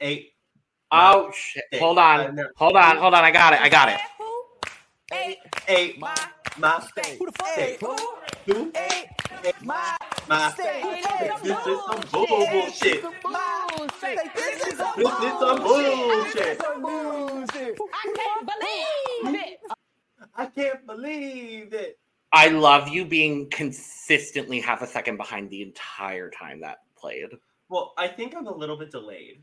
Eight. Oh shit! Hold on, uh, hold on, hold on. I got it. I got it. Eight. Eight. My. My state. Who the fuck? Eight. Who? Who? Eight. My My. state. This is some bull bullshit. Bullshit. This is some This is some bullshit. some bullshit. I can't believe it. I can't believe it. I love you being consistently half a second behind the entire time that played. Well, I think I'm a little bit delayed.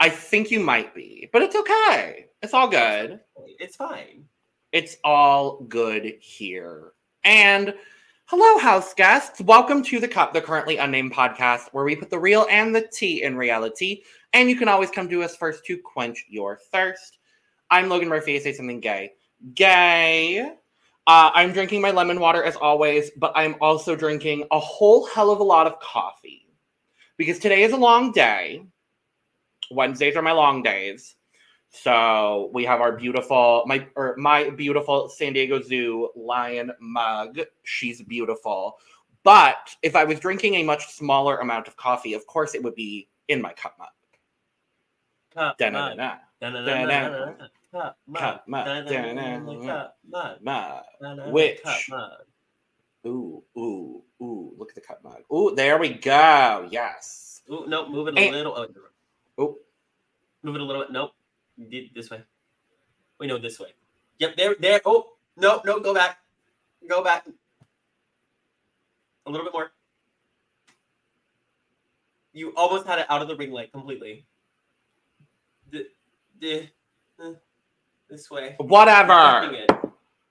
I think you might be, but it's okay. It's all good. It's fine. It's all good here. And hello, house guests. Welcome to the Cup, the currently unnamed podcast, where we put the real and the tea in reality. And you can always come to us first to quench your thirst. I'm Logan Murphy. I say something gay. Gay. Uh, I'm drinking my lemon water as always, but I'm also drinking a whole hell of a lot of coffee because today is a long day. Wednesdays are my long days. So we have our beautiful my or my beautiful San Diego Zoo lion mug. She's beautiful. But if I was drinking a much smaller amount of coffee, of course it would be in my cup mug. Cup mug. Which- Ooh, ooh, ooh. Look at the cup mug. Ooh, there we go. Yes. Ooh, no, move it a And- little. Oh, move it a little bit. Nope. This way. We know this way. Yep, there, there. Oh, no, no, go back. Go back. A little bit more. You almost had it out of the ring light completely. The, the, uh, this way. Whatever. Okay.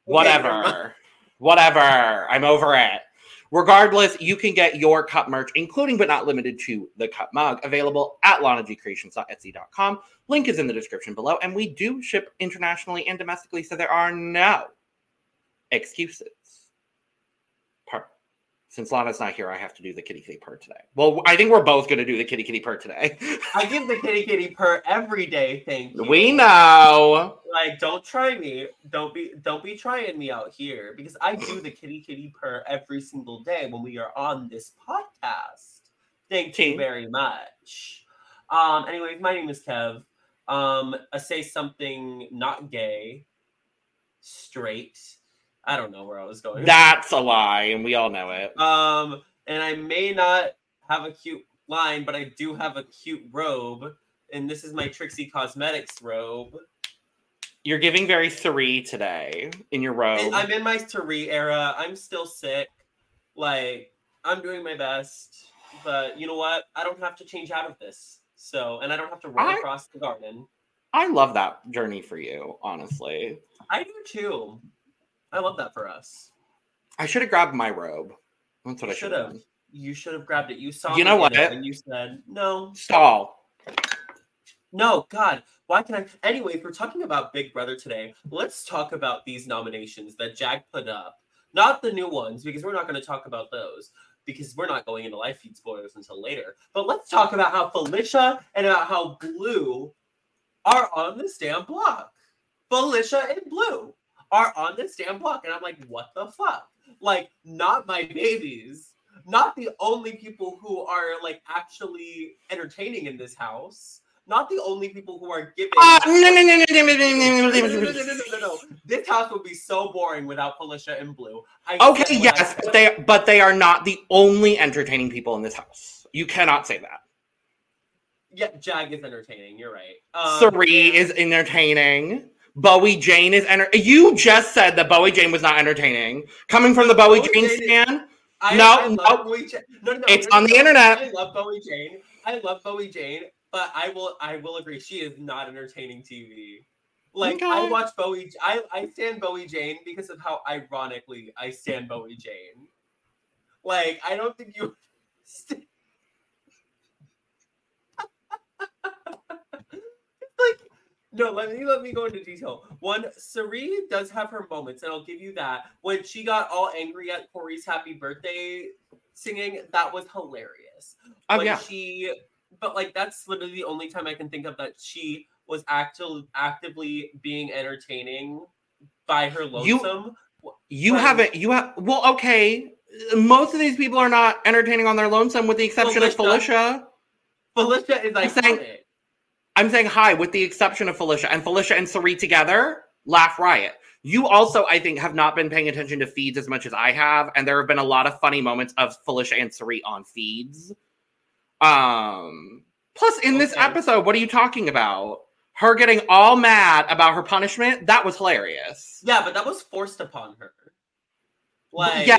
Whatever. Whatever. I'm over it. Regardless, you can get your cup merch, including but not limited to the cup mug, available at lanagcreations.etsy.com. Link is in the description below, and we do ship internationally and domestically, so there are no excuses. Since Lana's not here, I have to do the kitty kitty purr today. Well, I think we're both going to do the kitty kitty purr today. I give the kitty kitty purr every day. Thank you. we know. like don't try me don't be don't be trying me out here because i do the kitty kitty purr every single day when we are on this podcast thank King. you very much um anyways my name is kev um i say something not gay straight i don't know where i was going That's a lie, and we all know it. um and i may not have a cute line but i do have a cute robe and this is my trixie cosmetics robe You're giving very three today in your robe. And I'm in my Tari era. I'm still sick. Like, I'm doing my best. But you know what? I don't have to change out of this. So, and I don't have to run I- across the garden. I love that journey for you, honestly. I do too. I love that for us. I should have grabbed my robe. That's what I You should should have. You should have grabbed it. You saw You know what? it And you said, no, Stall. no, God. Why can I? Anyways, we're talking about Big Brother today. Let's talk about these nominations that Jag put up. Not the new ones, because we're not going to talk about those. Because we're not going into live feed spoilers until later. But let's talk about how Felicia and about how Blue are on this damn block. Felicia and Blue are on this damn block. And I'm like, what the fuck? Like, not my babies. Not the only people who are like actually entertaining in this house. Not the only people who are giving. Ah, no, no, no, no, no, no, no, no, no, no. This house would be so boring without Felicia and Blue. I Okay, yes, but they but they are not the only entertaining people in this house. You cannot say that. Yeah, Jag is entertaining. You're right. Um, Cirie is entertaining. Bowie Jane is enter. You just said that Bowie Jane was not entertaining. Coming from the Bowie Bowie Jane Jane stand, I, No, I no. Bowie Jane. No, no, no. It's on the internet. I love Bowie Jane. I love Bowie Jane, but I will I will agree she is not entertaining TV. Like I watch Bowie I I stand Bowie Jane because of how ironically I stand Bowie Jane. Like I don't think you like no, let me let me go into detail. One, Cirie does have her moments, and I'll give you that. When she got all angry at Cory's happy birthday singing, that was hilarious. oh when yeah, she but like that's literally the only time I can think of that she was active, actively being entertaining by her lonesome. you Right. haven't. You have. Well, okay. Most of these people are not entertaining on their lonesome, with the exception of Felicia. Felicia. Felicia is iconic. saying- I'm saying hi, with the exception of Felicia and Felicia and Cirie together. Laugh riot. You also, I think, have not been paying attention to feeds as much as I have, and there have been a lot of funny moments of Felicia and Cirie on feeds. Um. Plus, in this episode, what are you talking about? Her getting all mad about her punishment? That was hilarious. Yeah, but that was forced upon her. Like, yeah.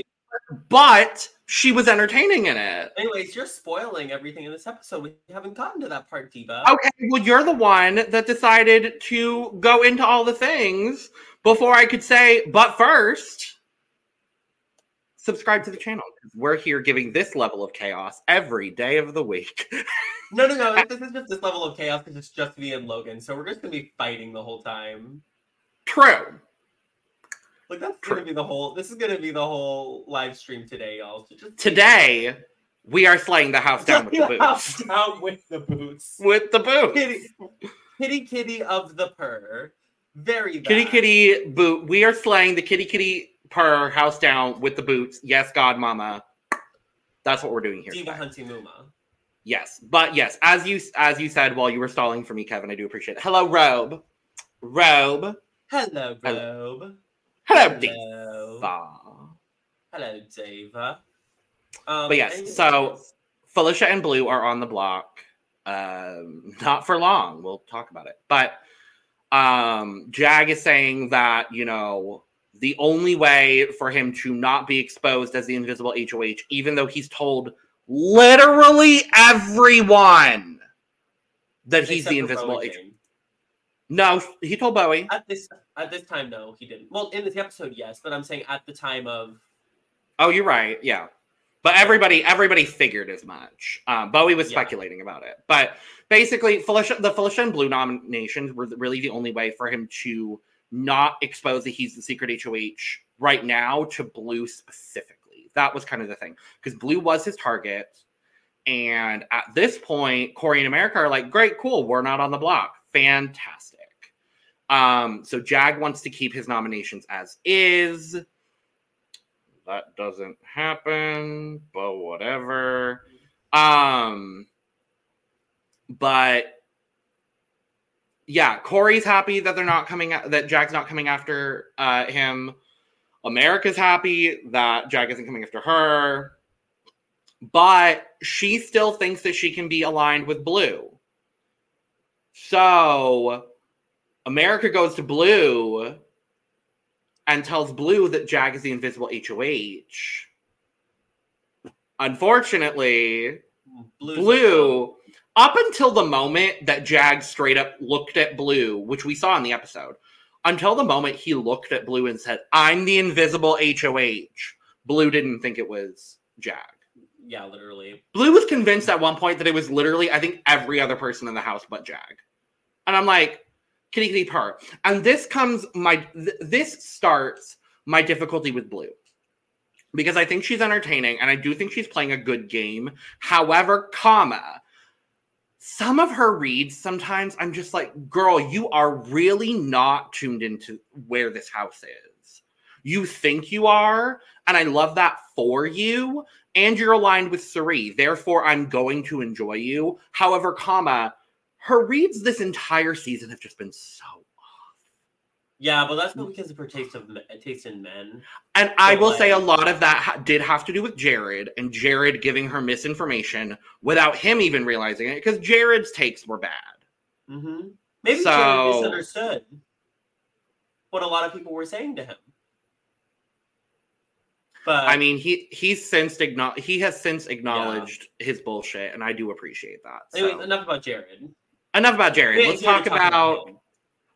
But she was entertaining in it. anyways, you're spoiling everything in this episode. We haven't gotten to that part, Diva. Okay, well, you're the one that decided to go into all the things before I could say, but first, subscribe to the channel. We're here giving this level of chaos every day of the week. No, no, no. This is just this level of chaos because it's just me and Logan. So we're just gonna be fighting the whole time. True. Like that's gonna be the whole. This is gonna be the whole live stream today, y'all. So just Today, we are slaying the house down with the boots. down with the boots. With the boots. Kitty, kitty, kitty of the purr. Very bad. Kitty kitty boot. We are slaying the kitty kitty purr house down with the boots. Yes, God, Mama. That's what we're doing here. Diva hunting Muma. Yes, but yes, as you as you said while you were stalling for me, Kevin, I do appreciate it. Hello, Robe. Robe. Hello. Robe. Hello. Diva. Hello, Diva. Um, But yes, so- Felicia and Blue are on the block. Um, not for long. We'll talk about it. But um, Jag is saying that you know the only way for him to not be exposed as the invisible HOH, even though he's told literally everyone that he's except the invisible HOH. No, he told Bowie. At this at this time, no, he didn't. Well, in this episode, yes, but I'm saying at the time of Oh, you're right. Yeah. But everybody, everybody figured as much. Um, Bowie was Yeah. speculating about it, but basically, Felicia, the Felicia and Blue nominations were really the only way for him to not expose that he's the secret HOH right now to Blue specifically. That was kind of the thing because Blue was his target, and at this point, Cory and America are like, "Great, cool, we're not on the block, fantastic." Um, so Jag wants to keep his nominations as is. That doesn't happen but whatever. Um but yeah Cory's happy that they're not coming that jag's not coming after uh him. America's happy that jag isn't coming after her. But she still thinks that she can be aligned with blue. So america goes to blue and tells Blue that Jag is the invisible HOH. Unfortunately, Blue's Blue, up until the moment that Jag straight up looked at Blue, which we saw in the episode, until the moment he looked at Blue and said, I'm the invisible HOH, Blue didn't think it was Jag. yeah, literally. Blue was convinced at one point that it was literally, I think, every other person in the house but Jag. And I'm like, kitty purr. And this comes my th- this starts my difficulty with Blue. Because I think she's entertaining and I do think she's playing a good game. However, comma, some of her reads sometimes I'm just like, girl, you are really not tuned into where this house is. You think you are, and I love that for you and you're aligned with Cirie. Therefore, I'm going to enjoy you. However, comma, her reads this entire season have just been so off. Yeah, but that's not because of her taste of taste in men. And I But, will say a lot of that ha- did have to do with Jared and Jared giving her misinformation without him even realizing it because Jared's takes were bad. Mm-hmm. Maybe So- Jared misunderstood what a lot of people were saying to him. But I mean, he he's since acknow- he has since acknowledged his bullshit, and I do appreciate that. So. anyways, enough about Jared. Enough about Jared. Let's talk to about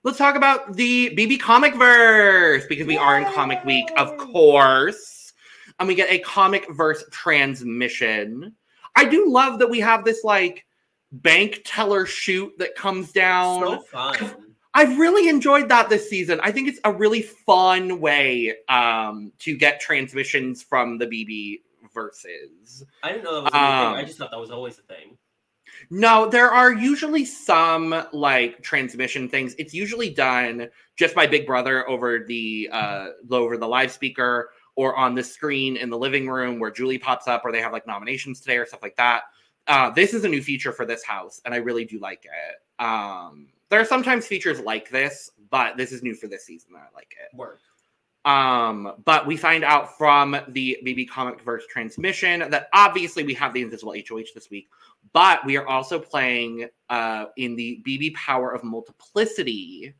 let's talk about the BB Comic Verse because we are in Comic Week, of course, and we get a Comic Verse transmission. I do love that we have this like bank teller shoot that comes down. so fun. I've really enjoyed that this season. I think it's a really fun way um, to get transmissions from the BB verses. I didn't know that was a new thing. I Um, just thought that was always a thing. No, there are usually some like transmission things. It's usually done just by Big Brother over the uh over the live speaker or on the screen in the living room where Julie pops up or they have like nominations today or stuff like that. uh, this is a new feature for this house, and I really do like it. Um, there are sometimes features like this, but this is new for this season. and I like it. Work. Um, but we find out from the BB Comic Verse transmission that obviously we have the Invisible HOH this week, but we are also playing uh, in the BB Power of Multiplicity,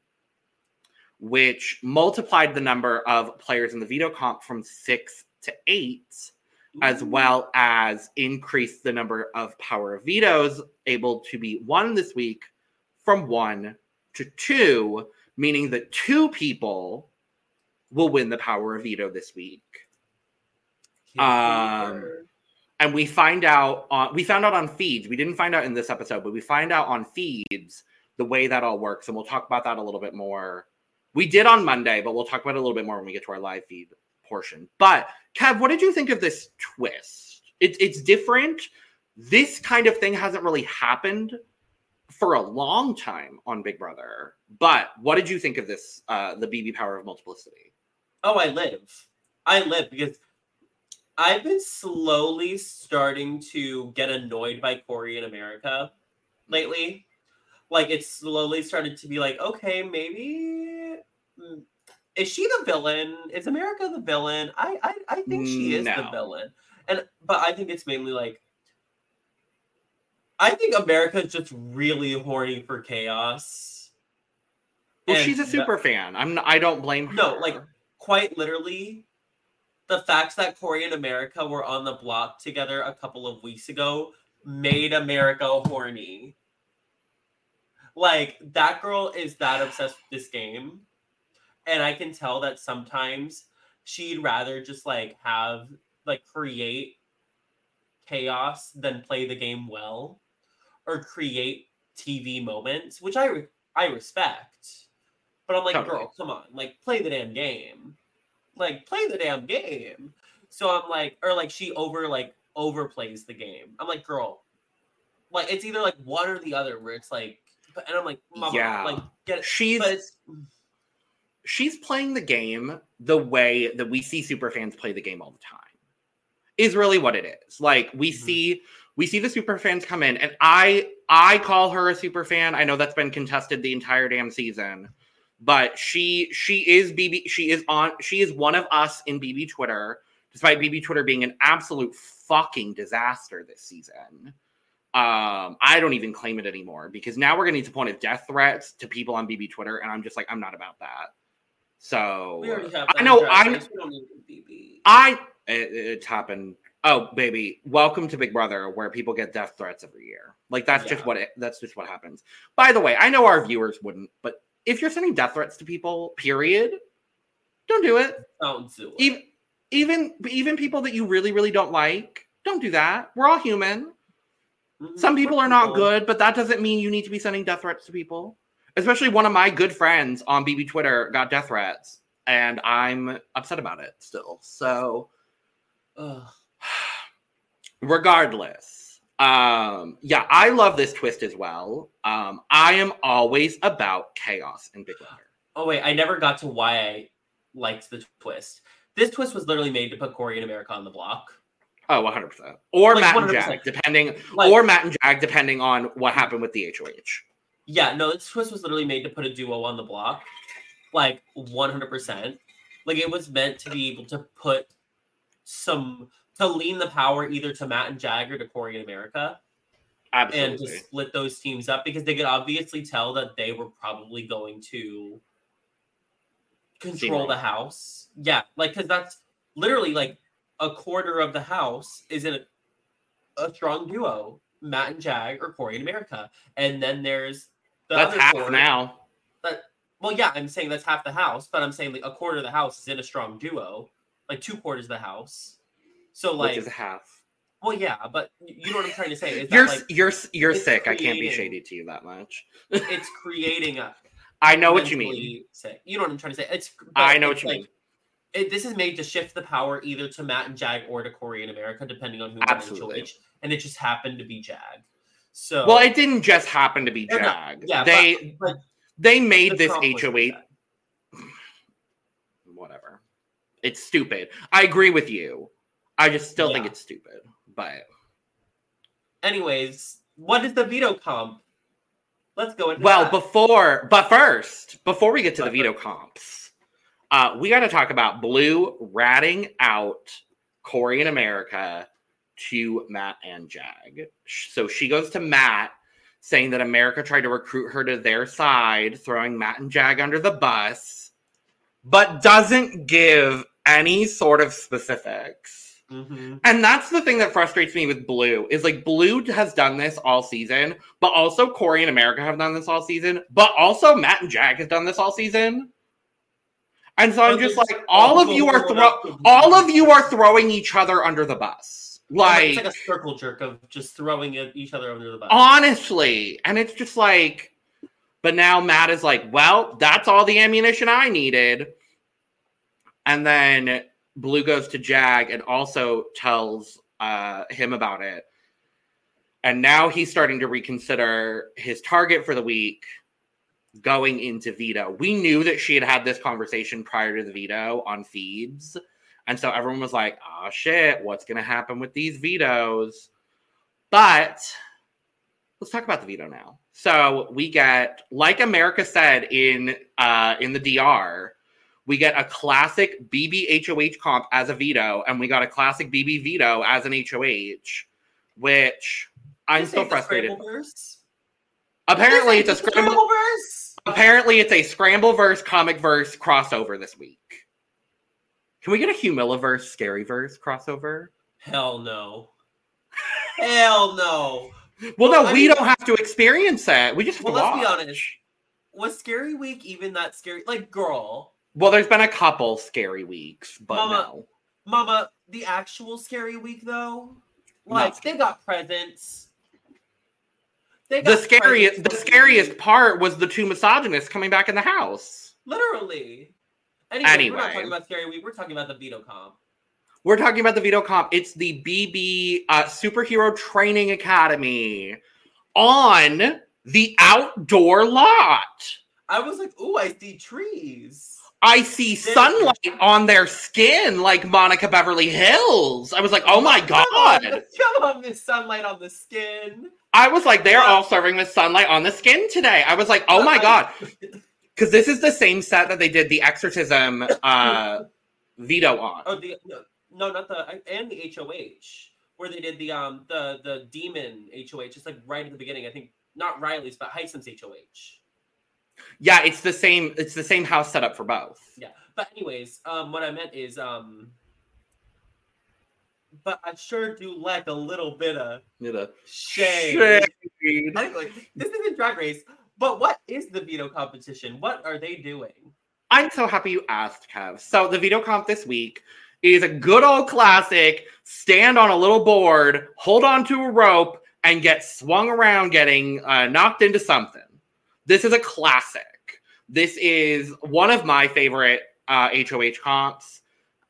which multiplied the number of players in the veto comp from six to eight, as well as increased the number of power of vetoes able to be won this week from one to two, meaning that two people will win the power of veto this week. Um, and we find out on we found out on feeds. We didn't find out in this episode, but we find out on feeds the way that all works, and we'll talk about that a little bit more. We did on Monday, but we'll talk about it a little bit more when we get to our live feed portion. But Kev, what did you think of this twist? It, it's different. This kind of thing hasn't really happened for a long time on Big Brother. But what did you think of this? Uh, the BB Power of Multiplicity. Oh, I live. I live because I've been slowly starting to get annoyed by Cory in America lately. Like it's slowly started to be like, okay, maybe mm, is she the villain? Is America the villain? I I, I think she is the villain. And but I think it's mainly like I think America is just really horny for chaos. Well, And she's a super fan. I'm. I don't blame her. No, like quite literally, the fact that Cory and America were on the block together a couple of weeks ago made America horny. Like that girl is that obsessed with this game. And I can tell that sometimes she'd rather just like have like create chaos than play the game well or create TV moments, which I I respect. But I'm like, Totally. girl, come on, like play the damn game. Like play the damn game. So I'm like, or like she over like overplays the game. I'm like, girl, like it's either like one or the other where it's like and I'm like, mama, Yeah. like get it. she's But it's she's playing the game the way that we see super fans play the game all the time. Is really what it is. Like we Mhm. see we see the super fans come in, and I I call her a super fan. I know that's been contested the entire damn season, but she she is BB. She is on. She is one of us in BB Twitter, despite BB Twitter being an absolute fucking disaster this season. Um, I don't even claim it anymore because now we're getting to point of death threats to people on BB Twitter, and I'm just like, I'm not about that. So I know, I like, kn- don't need BB. I it, it's happened. Oh, baby, welcome to Big Brother, where people get death threats every year. Like that's just what it. That's just what happens. By the way, I know our viewers wouldn't, but if you're sending death threats to people, period, don't do it. Don't do it. Even even even people that you really really don't like, don't do that. We're all human. Mhm. Some people are not good, but that doesn't mean you need to be sending death threats to people. Especially one of my good friends on BB Twitter got death threats, and I'm upset about it still. So, Ugh. regardless, um, yeah, I love this twist as well. Um, I am always about chaos and Big Brother. Oh wait, I never got to why I liked the twist. This twist was literally made to put Cory and America on the block. Oh, 100%. Or Like, Matt and 100%. Jag, depending, Like- or Matt and Jag, depending on what happened with the HOH. Yeah, no, this twist was literally made to put a duo on the block, like one hundred percent. Like it was meant to be able to put some to lean the power either to Matt and Jagger to Cory and America, and to split those teams up because they could obviously tell that they were probably going to control the house. Yeah, like because that's literally like a quarter of the house is in a, a strong duo, Matt and Jag or Cory and America, and then there's the That's other half quarter. now. But well, yeah, I'm saying that's half the house, but I'm saying like a quarter of the house is in a strong duo, like two quarters of the house. So like, which is half. well, yeah, but you know what I'm trying to say is You're that like you're you're sick. I can't be shady to you that much. it's creating a I know what you mean. sick. You know what I'm trying to say? It's I know it's what you like, mean. It, this is made to shift the power either to Matt and Jag or to Cory in America, depending on who Absolutely. HOH, and it just happened to be Jag. So Well, it didn't just happen to be Jag. yeah, they but, but they made the this HOH. Whatever. It's stupid. I agree with you. I just still think it's stupid. But Anyways, what is the veto comp? Let's go into Well, that. before, but first, before we get to the But veto comps, uh, we got to talk about Blue ratting out Cory in America to Matt and Jag. So she goes to Matt saying that America tried to recruit her to their side, throwing Matt and Jag under the bus, but doesn't give any sort of specifics. Mhm. And that's the thing that frustrates me with Blue is like Blue has done this all season, but also Cory and America have done this all season, but also Matt and Jag has done this all season. And so I'm just like, all of you are throw, all of you are throwing each other under the bus, it's like, like a circle jerk of just throwing each other under the bus. honestly. And it's just like, but now Matt is like, well, that's all the ammunition I needed. And then Blue goes to Jag and also tells uh, him about it. And now he's starting to reconsider his target for the week going into veto. We knew that she had had this conversation prior to the veto on feeds. And so everyone was like, oh shit, what's going to happen with these vetoes? But let's talk about the veto now. So we get, like America said in uh, in the DR, we get a classic BB HOH comp as a veto, and we got a classic BB veto as an HOH, which I'm still frustrated. Apparently, it's a scramble. Scrambleverse. Apparently, it's a scramble verse, comic verse crossover this week. Can we get a Humillaverse, scary verse crossover? Hell no. Hell no. Well, Well, no, I we mean- don't have to experience that. We just have Well, to let's be honest. Was Scary Week even that scary? Like, girl, Well, there's been a couple scary weeks, but Mama, no. Mama, the actual Scary Week though, like Not they got presents. They The scariest, the scariest part was the two misogynists coming back in the house. Literally. Anyway, we're not talking about Scary Week. We're talking about the veto comp. We're talking about the veto comp. It's the BB uh, Superhero Training Academy on the outdoor lot. I was like, ooh, I see trees. I see sunlight on their skin like Monica Beverly Hillz. I was like, oh my god. come on, Miss Sunlight on the skin. I was like, they're all serving with sunlight on the skin today. I was like, oh my god. Because this is the same set that they did the exorcism uh, veto on. Oh, the no, no, not the and the HOH where they did the um the the demon HOH. Just like right at the beginning. I think not Reilly's, but Hisam's HOH. Yeah, it's the same. It's the same house setup for both. Yeah. But anyways, um, what I meant is um. But I sure do like a little bit of You know, shade. shade. Like, this isn't drag race, but what is the veto competition? What are they doing? I'm so happy you asked, Kev. So the veto comp this week is a good old classic. Stand on a little board, hold on to a rope, and get swung around, getting uh, knocked into something. This is a classic. This is one of my favorite uh, HOH comps.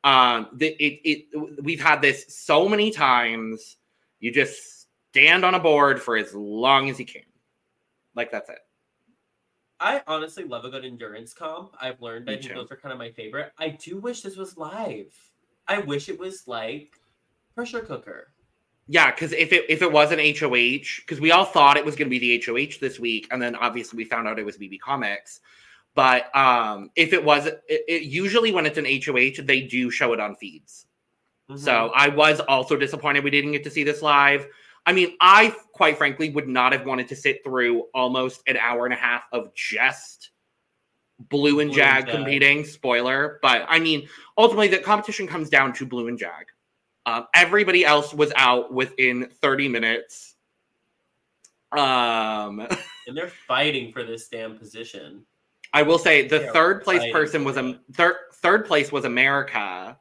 Um, the, it, it, we've had this so many times. You just stand on a board for as long as you can. Like that's it. I honestly love a good endurance comp. I've learned. Me I think too. those are kind of my favorite. I do wish this was live. I wish it was like pressure cooker. Yeah, because if it if it was an HOH, because we all thought it was going to be the HOH this week, and then obviously we found out it was BB Comics. But um, if it was, it, it, usually when it's an HOH, they do show it on feeds. Mhm. So I was also disappointed we didn't get to see this live. I mean, I quite frankly would not have wanted to sit through almost an hour and a half of just Blue and Blue and Jag Jag. competing. Spoiler, but I mean, ultimately the competition comes down to Blue and Jag. Um, everybody else was out within 30 minutes. Um, and they're fighting for this damn position. I will say the They're third place person was a third third place was America,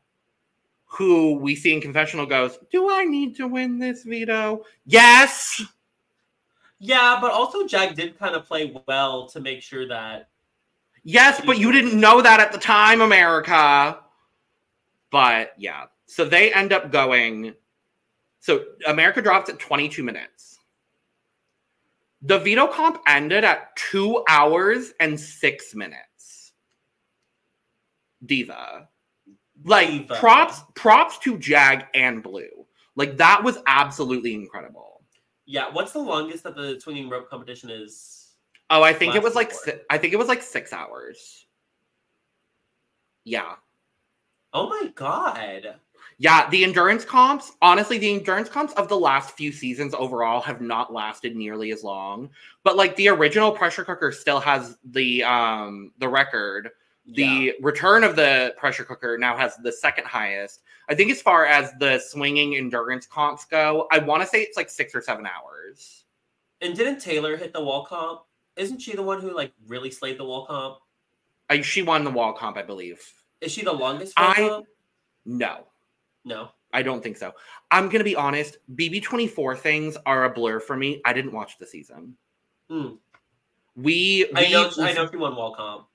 who we see in confessional goes, "Do I need to win this veto?" Yes. Yeah, but also Jag did kind of play well to make sure that Yes, but you didn't know that at the time, America. But yeah, so they end up going. So America drops at 22 minutes. The veto comp ended at two hours and six minutes. Diva. Like Diva. props props to Jag and Blue. Like that was absolutely incredible. Yeah, what's the longest that the swinging rope competition is? Oh, I think it was like si- I think it was like six hours. Yeah. Oh my god. Yeah, the endurance comps, honestly, the endurance comps of the last few seasons overall have not lasted nearly as long. But like the original pressure cooker still has the um the record. The Yeah. return of the pressure cooker now has the second highest. I think as far as the swinging endurance comps go, I want to say it's like 6 or 7 hours. And didn't Taylor hit the wall comp? Isn't she the one who like really slayed the wall comp? I, she won the wall comp, I believe. Is she the longest I- comp? No. No. I don't think so. I'm going to be honest, BB24 things are a blur for me. I didn't watch the season. Hmm. We, we I know I know she won wall comp.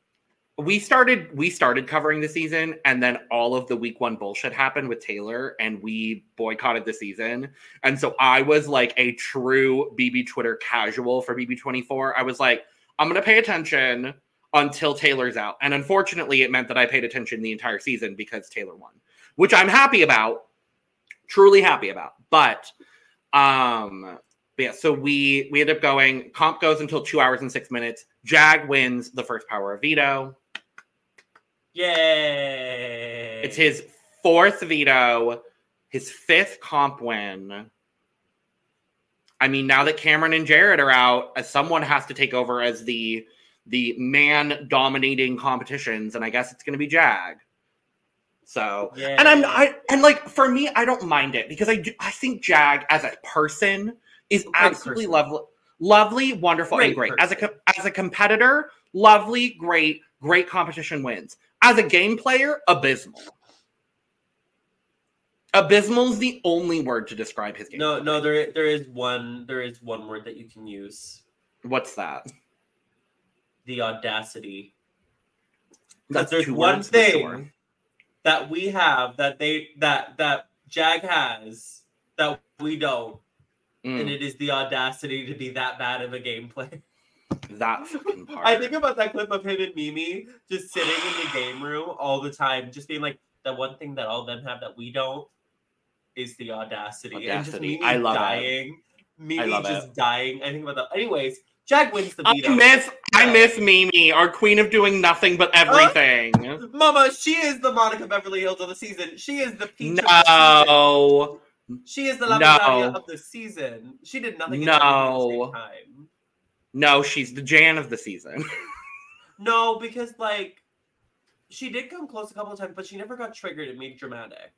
we started we started covering the season and then all of the week one bullshit happened with taylor and we boycotted the season and so i was like a true bb twitter casual for bb24 i was like i'm gonna pay attention until taylor's out and unfortunately it meant that i paid attention the entire season because taylor won which i'm happy about truly happy about but um but yeah, so we we end up going. Comp goes until two hours and six minutes. Jag wins the first power of veto. Yay! It's his fourth veto, his fifth comp win. I mean, now that Cameron and Jared are out, uh, someone has to take over as the the man dominating competitions, and I guess it's going to be Jag. So, and I'm I and like for me, I don't mind it because I do, I think Jag as a person is Great absolutely person. lovely, lovely, wonderful, and Great great as a as a competitor. Lovely, great, great competition wins. As a game player, abysmal. Abysmal is the only word to describe his game. No, no, there there is one there is one word that you can use. What's that? The audacity. That's there's one thing sure. That we have that they that that Jag has that we don't, Mm, and it is the audacity to be that bad of a gameplay. that fucking part. I think about that clip of him and Mimi just sitting in the game room all the time, just being like, the one thing that all of them have that we don't is the audacity. And just Audacity. Mimi I love it. dying. Mimi love just dying. I think about that. Anyways, Jag wins the veto. I miss I miss Mimi, our queen of doing nothing but everything. Mama, she is the Monica Beverly Hillz of the season. She is the peach of the season. No, She is the La No. Of the season. She did nothing and at the No. time. no, she's the Jan of the season. No, because like she did come close a couple of times, but she never got triggered and made dramatic.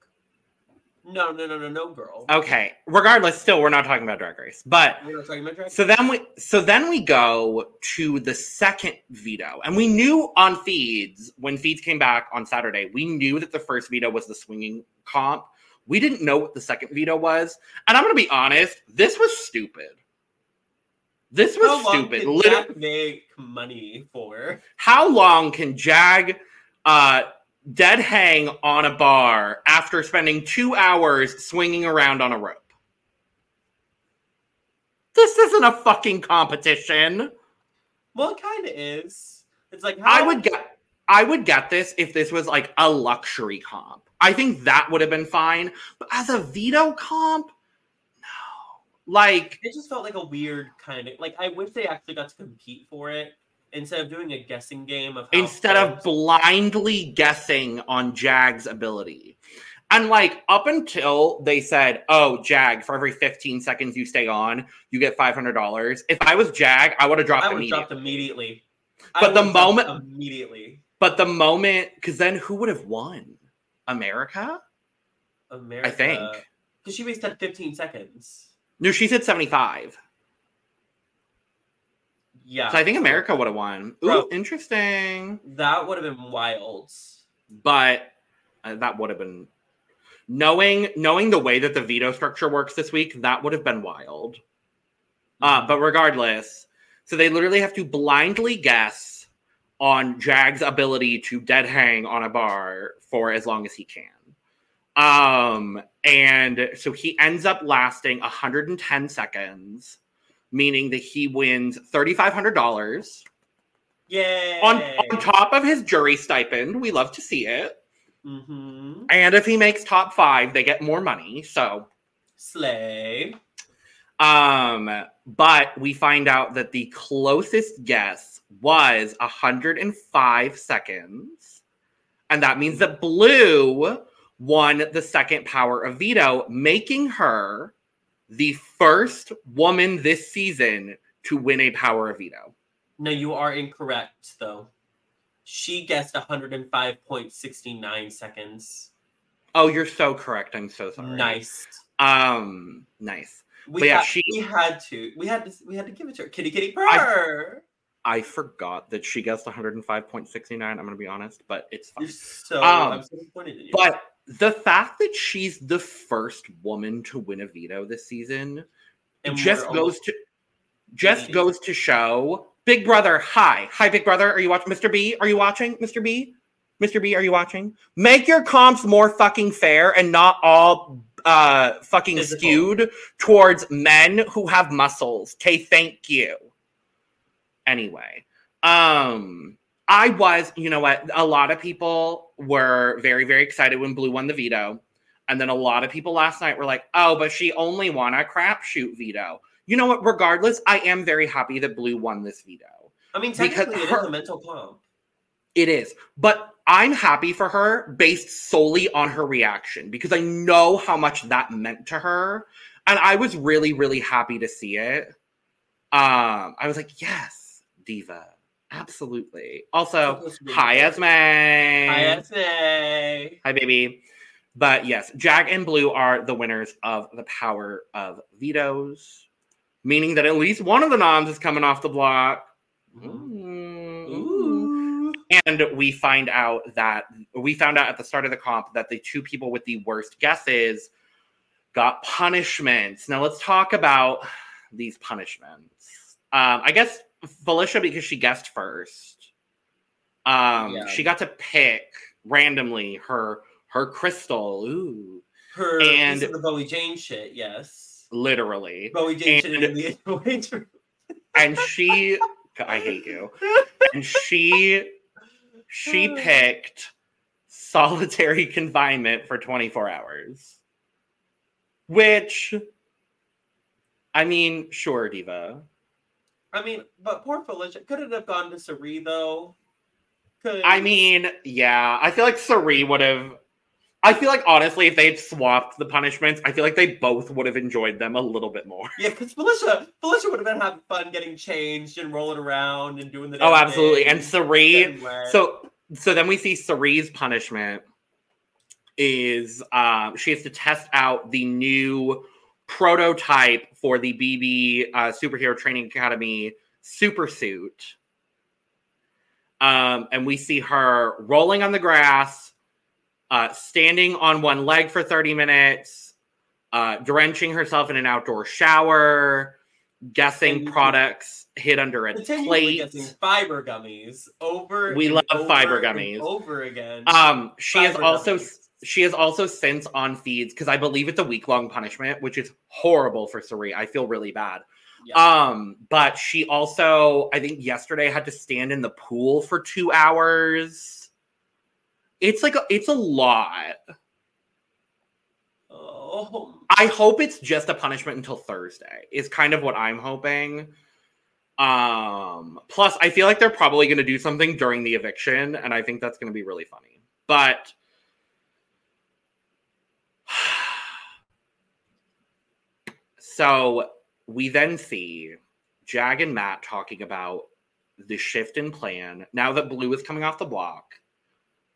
No, no, no, no, no, girl. Okay, regardless, still we're not talking about Drag Race, but We're not talking about drag. so then we so then we go to the second veto, and we knew on feeds when feeds came back on Saturday, we knew that the first veto was the swinging comp. We didn't know what the second veto was, and I'm gonna be honest, this was stupid. This was How long stupid. can Liter- Jag make money for? how long can Jag uh, dead hang on a bar after spending two hours swinging around on a rope? This isn't a fucking competition. Well, it kind of is. It's like I would get, I would get this if this was like a luxury comp. I think that would have been fine. But as a veto comp, no. Like, It just felt like a weird kind of like. I wish they actually got to compete for it instead of doing a guessing game of how instead of blindly guessing on Jag's ability. And like up until they said, "Oh, Jag, for every 15 seconds you stay on, you get $500." If I was Jag, I would have dropped immediately. dropped immediately. But the moment- immediately, But the moment, because then who would have won? America? America, I think. because she wasted 15 seconds. No, she said 75. Yeah, So I think America would have won. Ooh, Bro. interesting. that would have been wild. But uh, that would have been knowing knowing the way that the veto structure works this week. That would have been wild. Uh, but regardless, so they literally have to blindly guess on Jag's ability to dead hang on a bar for as long as he can. Um, and so he ends up lasting 110 seconds, meaning that he wins $3,500 Yay! on, on top of his jury stipend. We love to see it. Mm-hmm. And if he makes top five, they get more money. So, Slay. Um, but we find out that the closest guess was 105 seconds. And that means that Blue won the second power of veto, making her the first woman this season to win a power of veto. No, you are incorrect though. She guessed 105.69 seconds. Oh, you're so correct. I'm so sorry. Nice. Um, nice. We, But yeah, ha- she- we had to. We had to. We had to give it to her. Kitty, kitty, purr. I forgot that she guessed 105.69. I'm gonna be honest, but it's fine. You're so. Um, I'm so disappointed in you. But the fact that she's the first woman to win a veto this season And just goes to just goes to show Big Brother. Hi, hi, Big Brother. Are you watching, Mr. B? Are you watching, Mr. B? Mr. B, are you watching? Make your comps more fucking fair and not all uh fucking Physical. skewed towards men who have muscles. Okay, thank you. Anyway, um I was, you know what? A lot of people were very, very excited when Blue won the veto. And then a lot of people last night were like, oh, but she only won a crapshoot veto. You know what? Regardless, I am very happy that Blue won this veto. I mean, because technically, it is her- a mental comp. It is. But I'm happy for her based solely on her reaction because I know how much that meant to her. And I was really, really happy to see it. Um, I was like, yes, Diva. Absolutely. Also, Supposed to be- hi, Esme. Hi, Esme. Hi, baby. But yes, Jag and Blue are the winners of the power of vetoes, meaning that at least one of the noms is coming off the block. Mm. Ooh. And we find out that we found out at the start of the comp that the two people with the worst guesses got punishments. Now let's talk about these punishments. Um, I guess Felicia because she guessed first. Um, Yeah. she got to pick randomly her her crystal. Ooh, Her And- the Bowie Jane shit. Yes. literally. Bowie Jane shit And- in the waitress. And she I hate you. And she she picked solitary confinement for 24 hours. Which I mean, sure, Diva. I mean, but poor Felicia. Could it have gone to Cirie though? Could I mean, yeah, I feel like Cirie would have. I feel like honestly, if they'd swapped the punishments, I feel like they both would have enjoyed them a little bit more. Yeah, because Felicia, Felicia would have been having fun getting changed and rolling around and doing the. Oh, absolutely. thing, And Cirie, so so then we see Cirie's punishment is um, she has to test out the new prototype for the BB uh, Superhero Training Academy super suit. Um, and we see her rolling on the grass, uh, standing on one leg for 30 minutes, uh, drenching herself in an outdoor shower, guessing And- products hid under a plate. fiber gummies over. We love over fiber gummies. over again. Um, she is Fiber also gummies. She is also since on feeds because I believe it's a week long punishment, which is horrible for Cirie. I feel really bad. Um, but she also, I think yesterday had to stand in the pool for two hours. It's like a, it's a lot. oh, I hope it's just a punishment until Thursday. Is kind of what I'm hoping. Um, plus, I feel like they're probably going to do something during the eviction, and I think that's going to be really funny. But so we then see Jag and Matt talking about the shift in plan. Now that Blue is coming off the block,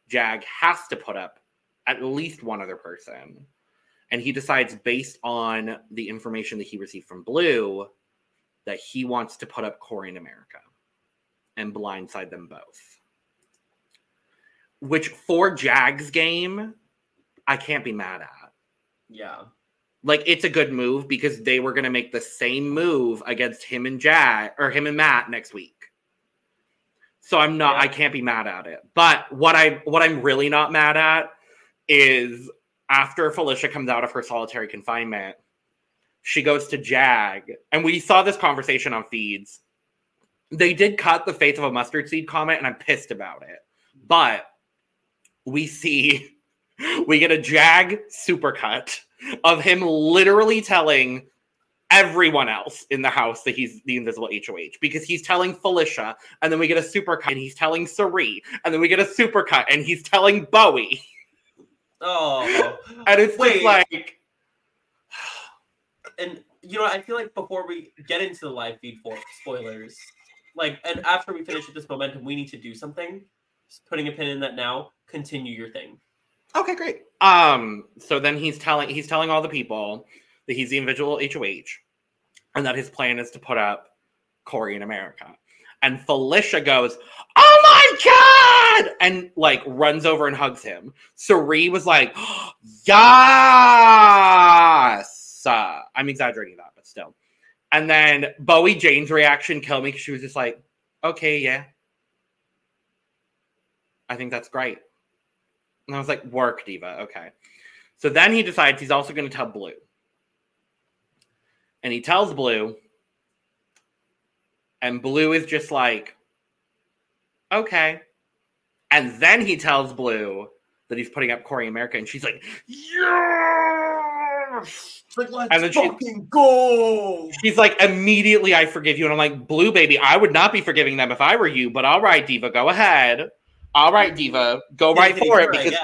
Jag has to put up at least one other person and he decides based on the information that he received from blue that he wants to put up Cory in america and blindside them both which for jag's game i can't be mad at yeah. Like it's a good move because they were going to make the same move against him and jag or him and matt next week. So i'm not Yeah. i can't be mad at it. But what i what i'm really not mad at is after felicia comes out of her solitary confinement she goes to jag. And we saw this conversation on feeds. They did cut the faith of a mustard seed comment and i'm pissed about it. But we see we get a jag supercut of him literally telling everyone else in the house that he's the invisible HOH because he's telling Felicia, and then we get a super cut, and he's telling Cirie, and then we get a super cut, and he's telling Bowie. Oh, And it's Wait. just like, and you know, I feel like before we get into the live feed for spoilers, like, and after we finish with this momentum, we need to do something. Just putting a pin in that now. Continue your thing. Okay, great. Um, so then he's telling he's telling all the people that he's the individual HOH, and that his plan is to put up Cory in America. And Felicia goes, "Oh my god!" and like runs over and hugs him. Cirie was like, "Yes!" Uh, I'm exaggerating that, but still. And then Bowie Jane's reaction killed me because she was just like, "Okay, yeah, I think that's great." And I was like, "Work, diva." Okay. So then he decides he's also going to tell Blue, and he tells Blue, and Blue is just like, okay. And then he tells Blue that he's putting up Cory America, and she's like, yes. Like, let's And then she- fucking go. She's like, immediately, I forgive you. And I'm like, Blue baby, I would not be forgiving them if I were you, but all right, Diva, go ahead. All right, Diva, go right for it because.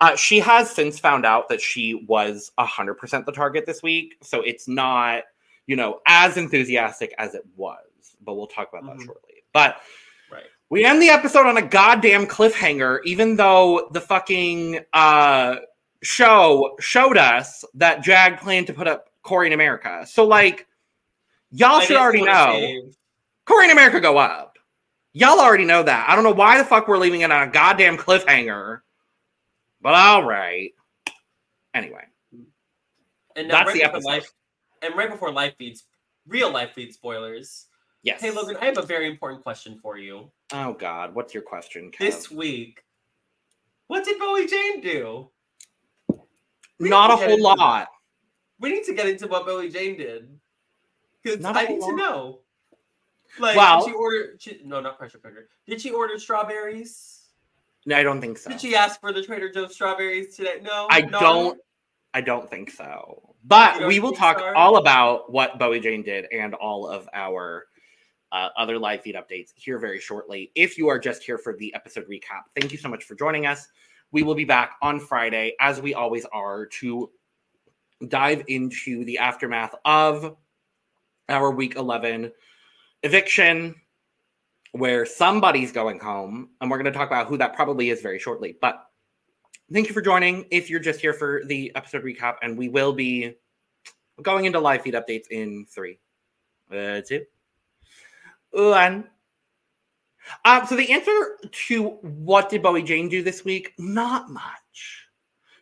Uh, she has since found out that she was 100% the target this week. So it's not, you know, as enthusiastic as it was. But we'll talk about that Mhm. shortly. But Right. we end the episode on a goddamn cliffhanger, even though the fucking uh, show showed us that Jag planned to put up Cory in America. So, like, y'all I should already know Cory in America go up. Y'all already know that. I don't know why the fuck we're leaving it on a goddamn cliffhanger. But all right. Anyway, And now That's right the before episode. life, and right before live feeds, real live feed spoilers. yes. Hey Logan, I have a very important question for you. Oh God, what's your question, Kev? This week, what did Bowie Jane do? we Not a need to get whole into lot. We need to get into what Bowie Jane did because I need to know. Like, did she order? She, no, not pressure cooker. Did she order strawberries? No, I don't think so. Did she ask for the Trader Joe's strawberries today? No, I no? don't. I don't think so. But we will talk all about what Bowie Jane did and all of our uh, other live feed updates here very shortly. If you are just here for the episode recap, thank you so much for joining us. We will be back on Friday, as we always are, to dive into the aftermath of our week 11 eviction, where somebody's going home. And we're going to talk about who that probably is very shortly. But thank you for joining. If you're just here for the episode recap, and we will be going into live feed updates in three, uh, two, one. Um, so the answer to what did Bowie Jane do this week? Not much.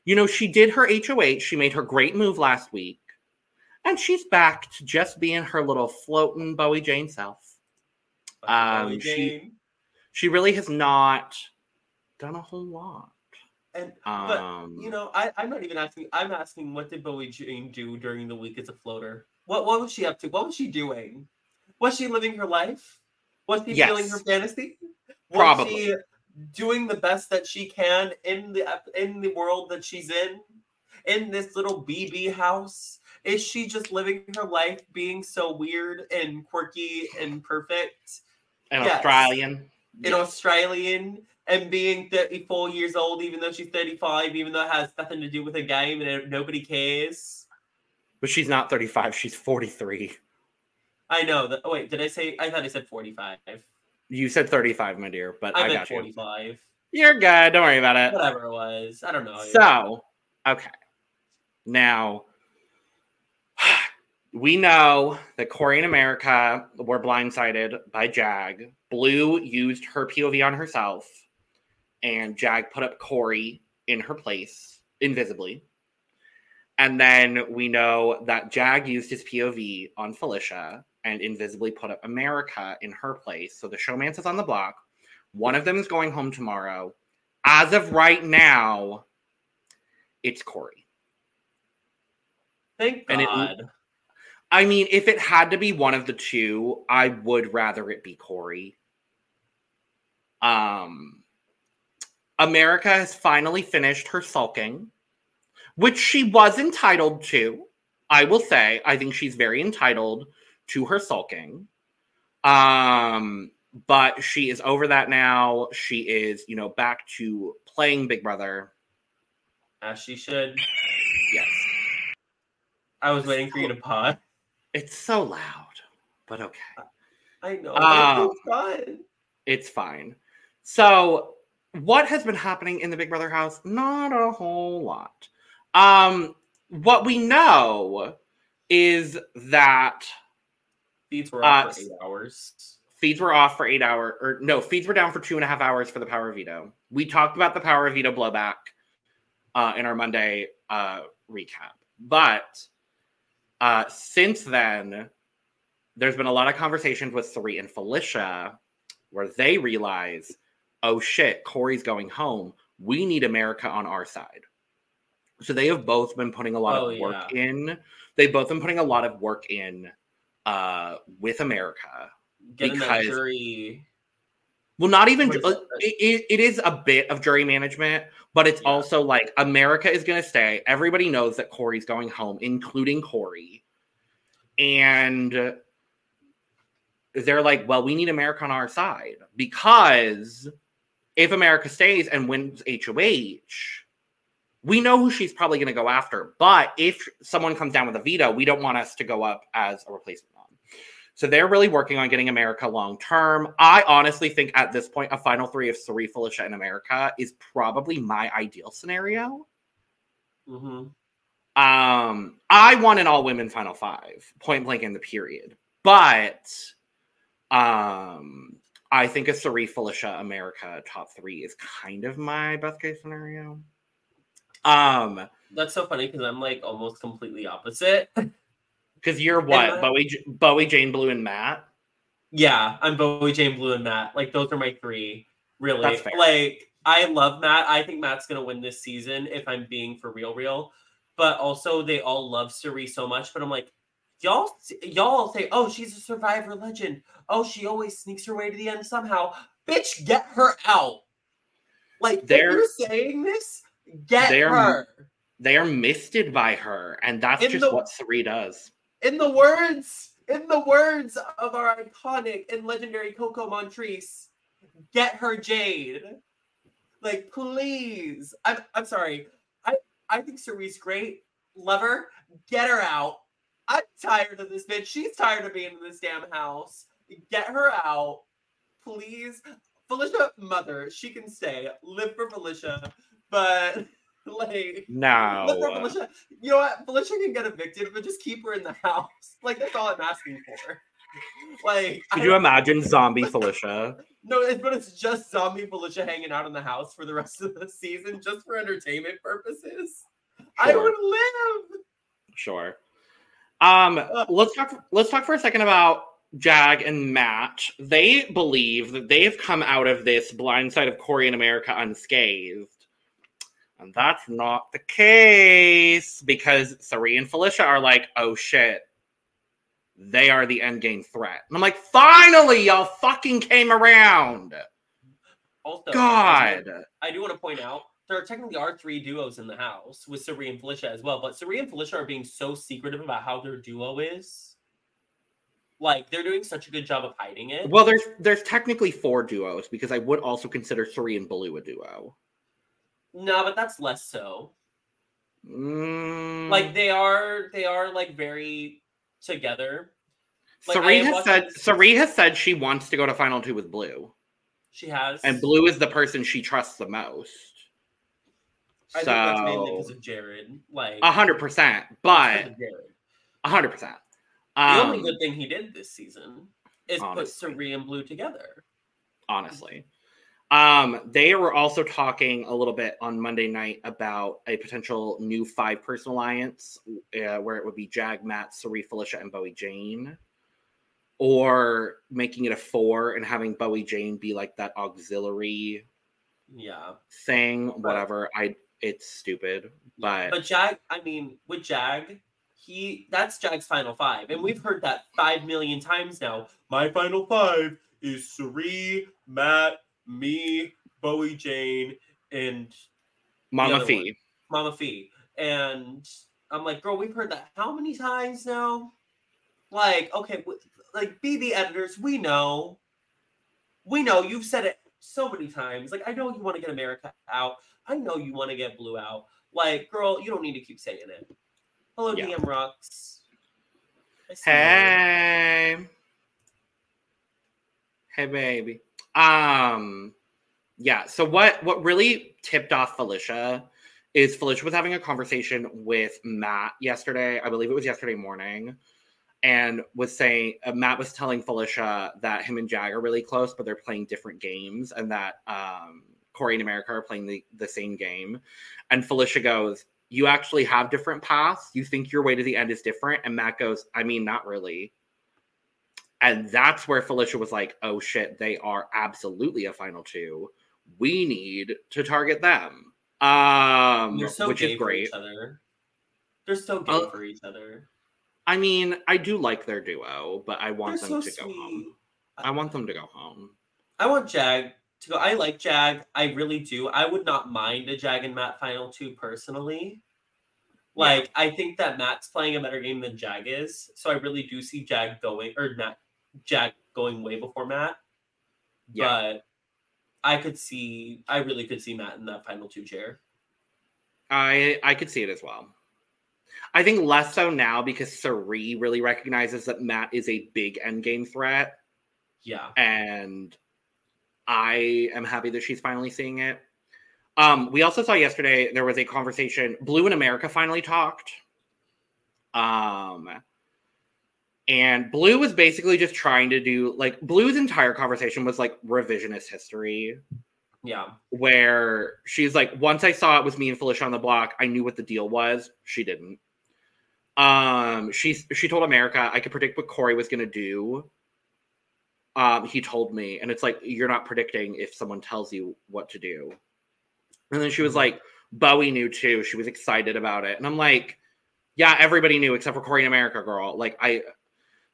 You know, she did her HOH. She made her great move last week, and she's back to just being her little floating Bowie Jane self. Um, Bowie she- Jane. She really has not done a whole lot. And but Um, you know, I, I'm not even asking. I'm asking, what did Bowie Jane do during the week as a floater? What what was she up to? What was she doing? Was she living her life? Was she feeling her fantasy? Was Probably. she doing the best that she can in the in the world that she's in, in this little BB house? Is she just living her life, being so weird and quirky and perfect? an yes. Australian. an Australian and being 34 years old, even though she's 35, even though it has nothing to do with a game and nobody cares. But she's not 35, she's 43. I know that. Oh, wait, did I say? I thought I said 45. You said 35, my dear, but I, I, meant got you. 45. You're good. Don't worry about it. Whatever it was. I don't know. So, okay. Now, we know that Cory and America were blindsided by Jag. Blue used her POV on herself, and Jag put up Cory in her place invisibly. And then we know that Jag used his POV on Felicia and invisibly put up America in her place. So the showmance is on the block. One of them is going home tomorrow. As of right now, it's Cory. Thank and it- God. I mean, if it had to be one of the two, I would rather it be Cory. Um, America has finally finished her sulking, which she was entitled to. I will say, I think she's very entitled to her sulking. Um, but she is over that now. She is, you know, back to playing Big Brother. As she should. Yes. I was waiting for you to pause. It's so loud, but okay. I know. Um, but it's fun. It's fine. So, what has been happening in the Big Brother house? Not a whole lot. Um, what we know is that Feeds were off uh, for eight hours. feeds were off for eight hours, or no, feeds were down for two and a half hours for the power of veto. We talked about the power of veto blowback uh, in our Monday uh, recap, but uh, since then, there's been a lot of conversations with Cirie and Felicia where they realize, oh shit, Cory's going home. We need America on our side. So they have both been putting a lot Oh, of work yeah. in. They've both been putting a lot of work in uh, with America. Getting because-. Well, not even uh, it, it, is a bit of jury management, but it's Yeah. also like America is going to stay. Everybody knows that Cory's going home, including Cory, and they're like, "Well, we need America on our side because if America stays and wins HOH, we know who she's probably going to go after. But if someone comes down with a veto, we don't want us to go up as a replacement on." So they're really working on getting America long term. I honestly think at this point, a final three of Cirie, Felicia, and America is probably my ideal scenario. hmm Um, I want an all women final five, point blank in the period. But um, I think a Cirie, Felicia, America top three is kind of my best case scenario. Um, That's so funny because I'm like almost completely opposite. because you're what I- Bowie, Bowie, Jane Blue, and Matt. yeah, I'm Bowie, Jane Blue, and Matt. Like those are my three. Really, like I love Matt. I think Matt's gonna win this season if I'm being for real, real. But also, they all love Cirie so much. But I'm like, y'all, y'all say, oh, she's a survivor legend. Oh, she always sneaks her way to the end somehow. Bitch, get her out. Like They're- you're saying this, get they're- her. They are misted by her, and that's In just the- what Cirie does. In the words in the words of our iconic and legendary Coco Montrese, get her Jade. Like, please. I'm I'm sorry. I I think Cirie's great. Love her. Get her out. I'm tired of this bitch. She's tired of being in this damn house. Get her out. Please. Felicia, mother, she can stay. Live for Felicia. But like No. Felicia. You know what? Felicia can get evicted, but just keep her in the house. Like that's all I'm asking for. Like, Could you imagine zombie Felicia? no, it, but it's just zombie Felicia hanging out in the house for the rest of the season, just for entertainment purposes. I would live. Sure. Um, let's talk. Let's talk for a second about Jag and Matt. They believe that they have come out of this blind side of Cory in America unscathed, and that's not the case because Cirie and Felicia are like, "Oh shit." They are the end game threat. And I'm like, finally, y'all fucking came around. Also, God. I do want to point out there are technically are three duos in the house with Cirie and Felicia as well, but Cirie and Felicia are being so secretive about how their duo is. Like they're doing such a good job of hiding it. Well, there's there's technically four duos because I would also consider Cirie and Blue a duo. No, but that's less so. Mm. Like they are, they are like very together. like, Cirie has said Cirie has said she wants to go to final two with Blue, She has, and Blue is the person she trusts the most. I think that's mainly because of Jared. Like a hundred percent, but hundred percent. The only Um, good thing he did this season is honestly. put Cirie and Blue together. honestly. Um, they were also talking a little bit on Monday night about a potential new five person alliance uh, where it would be Jag, Matt, Cirie, Felicia, and Bowie Jane, or making it a four and having Bowie Jane be like that auxiliary Yeah, thing. Whatever. I it's stupid, but, but Jag, I mean, with Jag, he that's Jag's final five, and we've heard that five million times now. My final five is Cirie, Matt, me, Bowie Jane, and Mama Fee. Mama Fee. And I'm like, girl, we've heard that how many times now? Like, okay, like be the editors. We know, we know. You've said it so many times. Like, I know you want to get America out. I know you want to get Blue out. Like, girl, you don't need to keep saying it. Hello, Yeah. DM Rocks. See you. Hey. Hey baby. Um yeah, so what what really tipped off Felicia is Felicia was having a conversation with Matt yesterday. I believe it was yesterday morning. And was saying uh, Matt was telling Felicia that him and Jag are really close, but they're playing different games, and that um, Cory and America are playing the, the same game. And Felicia goes, you actually have different paths. You think your way to the end is different. And Matt goes, I mean, not really. And that's where Felicia was like, oh shit, they are absolutely a final two. We need to target them. Um, They're so which gay is for great. each other. They're so gay Uh, for each other. I mean, I do like their duo, but I want They're them so to go home. I want them to go home. I want Jag to go. I like Jag. I really do. I would not mind a Jag and Matt final two personally. Like, I think that Matt's playing a better game than Jag is. So I really do see Jag going, or Matt, Jag going way before Matt. Yeah. But I could see, I really could see Matt in that final two chair. I I could see it as well. I think less so now because Cirie really recognizes that Matt is a big endgame threat. Yeah. and I am happy that she's finally seeing it. Um, we also saw yesterday there was a conversation. Blue in America finally talked. Um, and Blue was basically just trying to do like Blue's entire conversation was like revisionist history, Yeah. where she's like, once I saw it was me and Felicia on the block, I knew what the deal was. She didn't. Um, she she told America I could predict what Cory was gonna do um, he told me, and it's like you're not predicting if someone tells you what to do. And then she was Mhm. like, Bowie knew too. She was excited about it, and I'm like, yeah, everybody knew except for Cory and America, girl. Like I,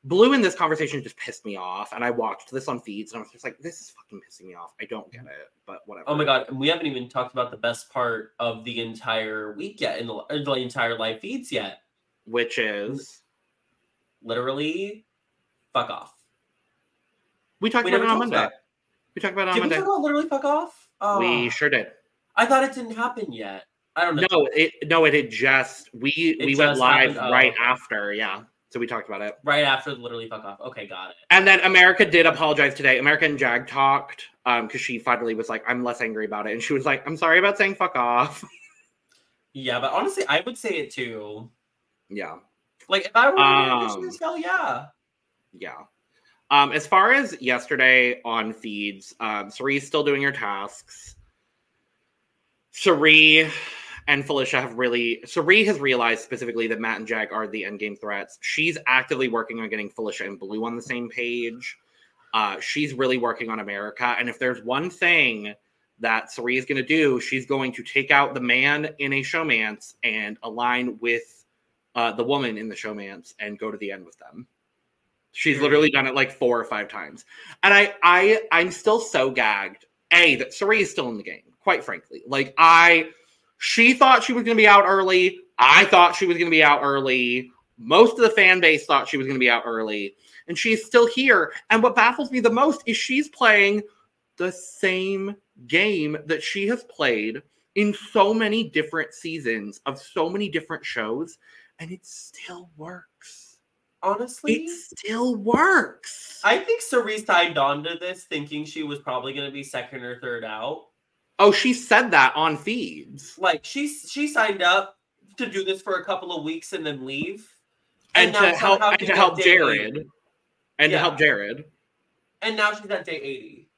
Blue in this conversation just pissed me off, and I watched this on feeds, and I was just like, this is fucking pissing me off. I don't get it, but whatever. Oh my God. We haven't even talked about the best part of the entire week yet, in the, the entire live feeds yet. Which is Literally, fuck off. we talked We about it on Monday. about We talked about it on Did we Monday. talk about literally fuck off? Oh, we sure did. I thought it didn't happen yet. I don't know. No, it no, it had just we It we went live happened? Oh, right okay. after, yeah. So we talked about it. Right after literally fuck off. Okay, got it. And then America did apologize today. America and Jag talked um because she finally was like, I'm less angry about it. And she was like, I'm sorry about saying fuck off. Yeah, but honestly, I would say it too. yeah, Like if I were Um, in um, hell yeah. yeah. Um, as far as yesterday on feeds, um, Cirie's still doing her tasks. Cirie and Felicia have really Cirie has realized specifically that Matt and Jag are the endgame threats. She's actively working on getting Felicia and Blue on the same page. Uh, she's really working on America. And if there's one thing that Cirie is going to do, she's going to take out the man in a showmance and align with uh, the woman in the showmance and go to the end with them. She's literally done it like four or five times. And I, I, I'm still so gagged. A that Cirie is still in the game. Quite frankly, like I, she thought she was going to be out early. I thought she was going to be out early. Most of the fan base thought she was going to be out early, and she's still here. And what baffles me the most is she's playing the same game that she has played in so many different seasons of so many different shows, and it still works. Honestly, It still works. I think Cirie's signed on to this thinking she was probably gonna be second or third out. Oh, she said that on feeds. Like she she signed up to do this for a couple of weeks and then leave. And, now to help and to help Jared. 80. And to help Jared. And now she's at day 80.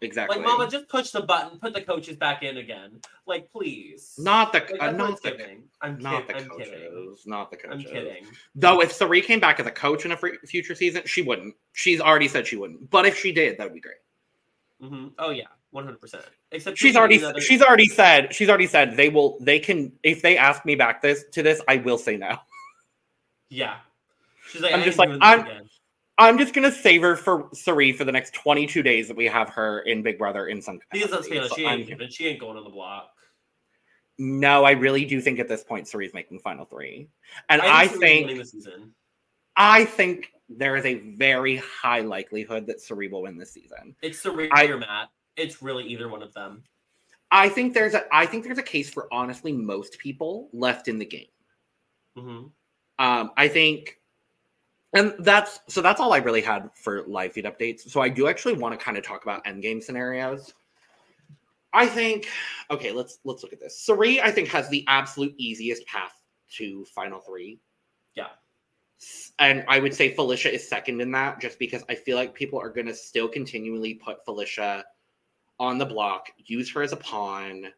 Exactly. Like, mama, just push the button, put the coaches back in again. Like, please. not the Like, uh, not the. I'm, not kid- the I'm coaches. kidding. Not the coaches. I'm kidding. Though if Cirie came back as a coach in a fr- future season, she wouldn't. She's already said she wouldn't. But if she did, that would be great. hmm Oh yeah, 100. percent Except She's already another- she's already said she's already said they will they can if they ask me back this to this I will say no. yeah. She's like, I'm I just like, I'm- again. I'm just gonna save her for Cirie for the next 22 days that we have her in Big Brother in some Because let's capacity. be honest, she ain't giving, she ain't going on the block. No, I really do think at this point Cirie's making final three. And I, Cirie's think. I think there is a very high likelihood that Cirie will win this season. It's Serena I- or Matt. It's really either one of them. I think there's a I think there's a case for honestly most people left in the game. hmm Um, I think, and that's so that's all I really had for live feed updates. So I do actually want to kind of talk about endgame scenarios. I think, okay, let's let's look at this. Cirie, I think, has the absolute easiest path to final three. Yeah. And I would say Felicia is second in that, just because I feel like people are going to still continually put Felicia on the block, use her as a pawn.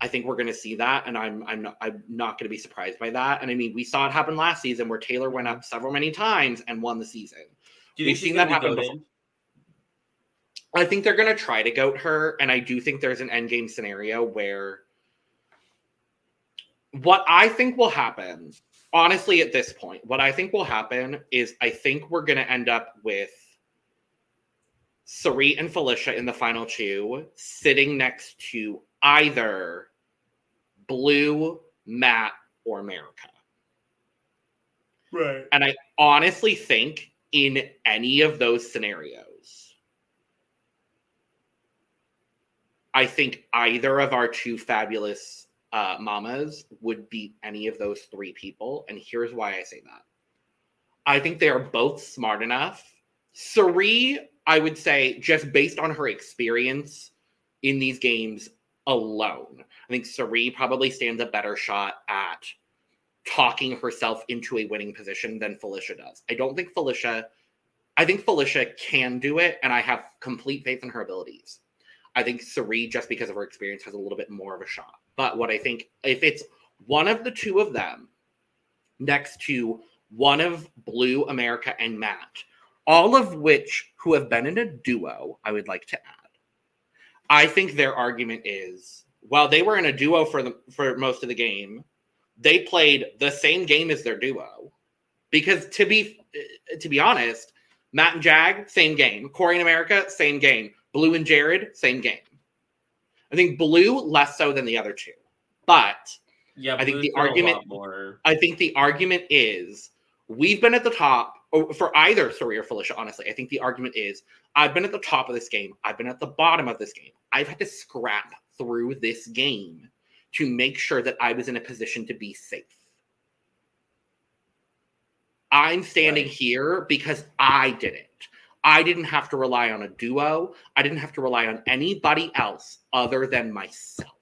I think we're going to see that, and I'm I'm not, I'm not going to be surprised by that. And I mean, we saw it happen last season where Taylor went up several many times and won the season. Do you We've think seen that happen goated? I think they're going to try to goat her, and I do think there's an end game scenario where what I think will happen, honestly, at this point, what I think will happen is I think we're going to end up with Sarit and Felicia in the final two, sitting next to either Blue, Matt, or America. Right. And I honestly think in any of those scenarios, I think either of our two fabulous uh, mamas would beat any of those three people. And here's why I say that. I think they are both smart enough. Cirie, I would say, just based on her experience in these games alone, I think Cirie probably stands a better shot at talking herself into a winning position than Felicia does. I don't think Felicia, I think Felicia can do it, and I have complete faith in her abilities. I think Cirie, just because of her experience, has a little bit more of a shot. But what I think, if it's one of the two of them next to one of Blue, America, and Matt, all of which who have been in a duo, I would like to add. I think their argument is, while they were in a duo for the for most of the game. They played the same game as their duo, because to be to be honest, Matt and Jag, same game. Cory and America, same game. Blue and Jared, same game. I think Blue less so than the other two, but Yeah, I think the argument- more. I think the argument is we've been at the top Oh, for either Cirie or Felicia, honestly. I think the argument is I've been at the top of this game. I've been at the bottom of this game. I've had to scrap through this game to make sure that I was in a position to be safe. I'm standing Right. here because I did it. I didn't have to rely on a duo. I didn't have to rely on anybody else other than myself.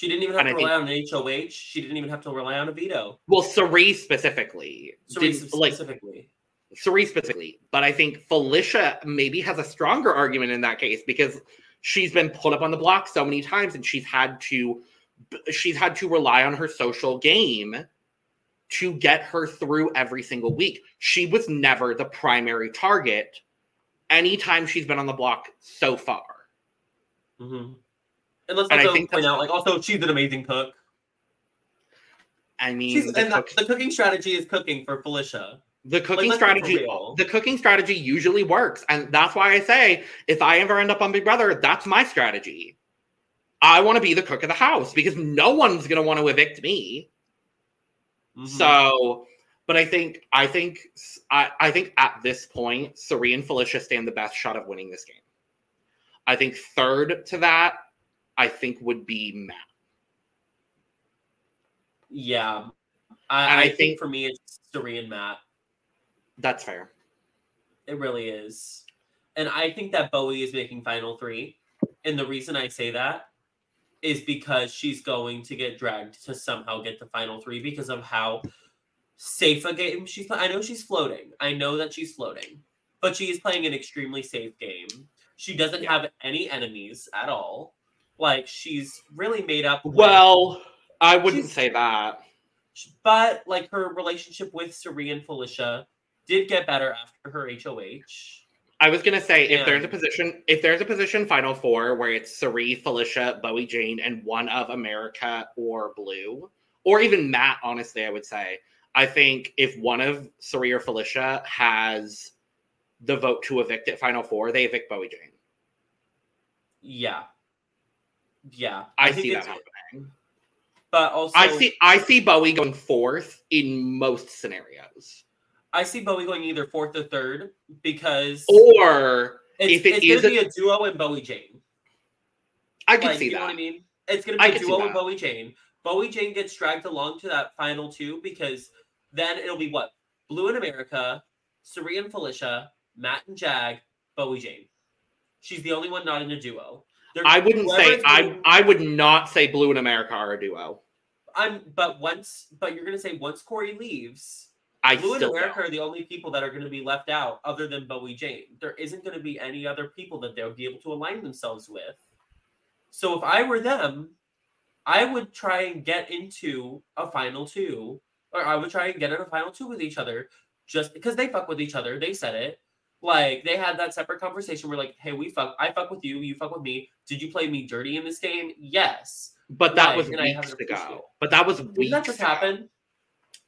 She didn't even have And to I think- rely on an HOH. She didn't even have to rely on a veto. Well, Cirie specifically. Cirie's like, specifically. Cirie's specifically, but I think Felicia maybe has a stronger argument in that case because she's been put up on the block so many times and she's had to she's had to rely on her social game to get her through every single week. She was never the primary target anytime she's been on the block so far. hmm And let's And I also think point that's- out, like, also she's an amazing cook. I mean, She's, the, and cook- the cooking strategy is cooking for Felicia. the cooking for strategy the cooking strategy usually works and that's why i say if i ever end up on big brother that's my strategy i want to be the cook of the house because no one's going to want to evict me Mhm. so but i think i think I, I think at this point Cirie and felicia stand the best shot of winning this game i think third to that i think would be matt yeah, I, I I think, think- for me it's Cirie and Matt. that's fair It really is, and I think that Bowie is making final three, and the reason I say that is because she's going to get dragged to somehow get the final three because of how safe a game she's playing. I know she's floating. I know that she's floating, but she is playing an extremely safe game. She doesn't Yeah. have any enemies at all. Like she's really made up. with- well i wouldn't say that but like her relationship with Cirie and Felicia did get better after her HOH. I was gonna say if there's a position, if there's a position final four where it's Cirie, Felicia, Bowie, Jane, and one of America or Blue, or even Matt. Honestly, I would say I think if one of Cirie or Felicia has the vote to evict at final four, they evict Bowie Jane. Yeah. Yeah. I, think see that happening. But also, I see I see Bowie going fourth in most scenarios. I see Bowie going either fourth or third because Or it's, if it it's is gonna be a duo and Bowie Jane. I can Like, see you know that. what I mean? It's gonna be I a duo with Bowie Jane. Bowie Jane gets dragged along to that final two because then it'll be what? Blue in America, Cirie and Felicia, Matt and Jag, Bowie Jane. She's the only one not in a duo. They're- I wouldn't say I I would not say Blue and America are a duo. I'm but once but you're gonna say once Cory leaves, I Blue and America don't. are the only people that are going to be left out other than Bowie Jane. There isn't going to be any other people that they'll be able to align themselves with. So if I were them, I would try and get into a final two, or I would try and get in a final two with each other just because they fuck with each other. They said it. Like they had that separate conversation where like, hey, we fuck, I fuck with you, you fuck with me. Did you play me dirty in this game? Yes. But that Right, was weeks ago. But that was weeks that just happened.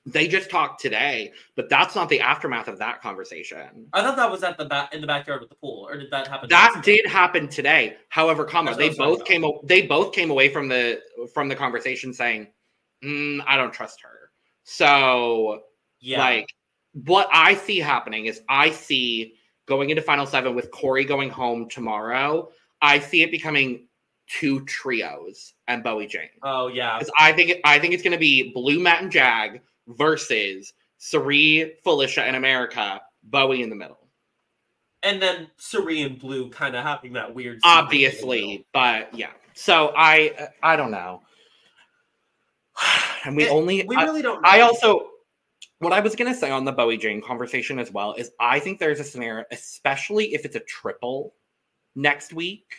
They just talked today, but that's not the aftermath of that conversation. I thought that was at the back in the backyard with the pool, or did that happen? That did happen today. However, comma That's what I they both came they both came away from the from the conversation saying, "Mm, "I don't trust her." So, Yeah. like, what I see happening is I see going into Final Seven with Cory going home tomorrow. I see it becoming two trios and Bowie Jane. oh yeah. Because I think I think it's going to be Blue Matt and Jag versus Cirie, Felicia, and America. Bowie in the middle, And then Cirie and Blue kind of having that weird. secret in the obviously. But yeah, so I I don't know. And we It- only We I, really don't. Know. I also what I was going to say on the Bowie Jane conversation as well is I think there's a scenario, especially if it's a triple next week,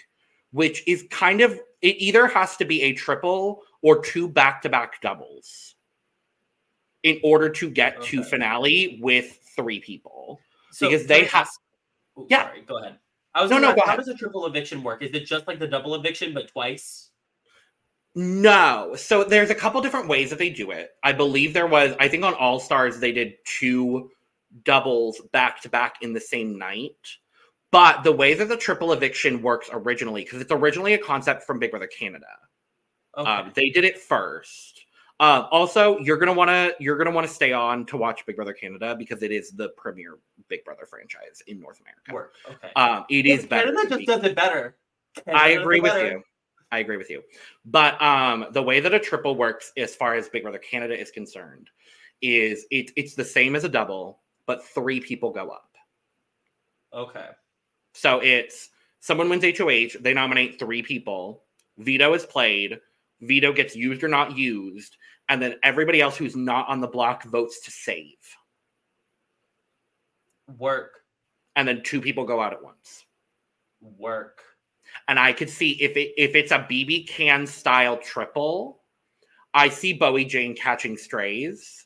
which is kind of it either has to be a triple or two back to back doubles in order to get to finale with three people. So because they have- Ooh, Yeah. Sorry, go ahead. I was No, no, ask, How ahead. does a triple eviction work? Is it just like the double eviction but twice? No. So there's a couple different ways that they do it. I believe there was, I think on All Stars, they did two doubles back to back in the same night. But the way that the triple eviction works originally, because it's originally a concept from Big Brother Canada, Okay. um, they did it first. Um, also, you're gonna want to you're gonna want to stay on to watch Big Brother Canada because it is the premier Big Brother franchise in North America. Work. Okay. Um, it is better. Canada just does it better. Canada I agree with better. you. I agree with you. But um the way that a triple works as far as Big Brother Canada is concerned is it, it's the same as a double, but three people go up. Okay. So it's someone wins HOH, they nominate three people, veto is played, veto gets used or not used, and then everybody else who's not on the block votes to save. Work. And then two people go out at once. Work. And I could see if it if it's a BB can style triple, I see Bowie Jane catching strays,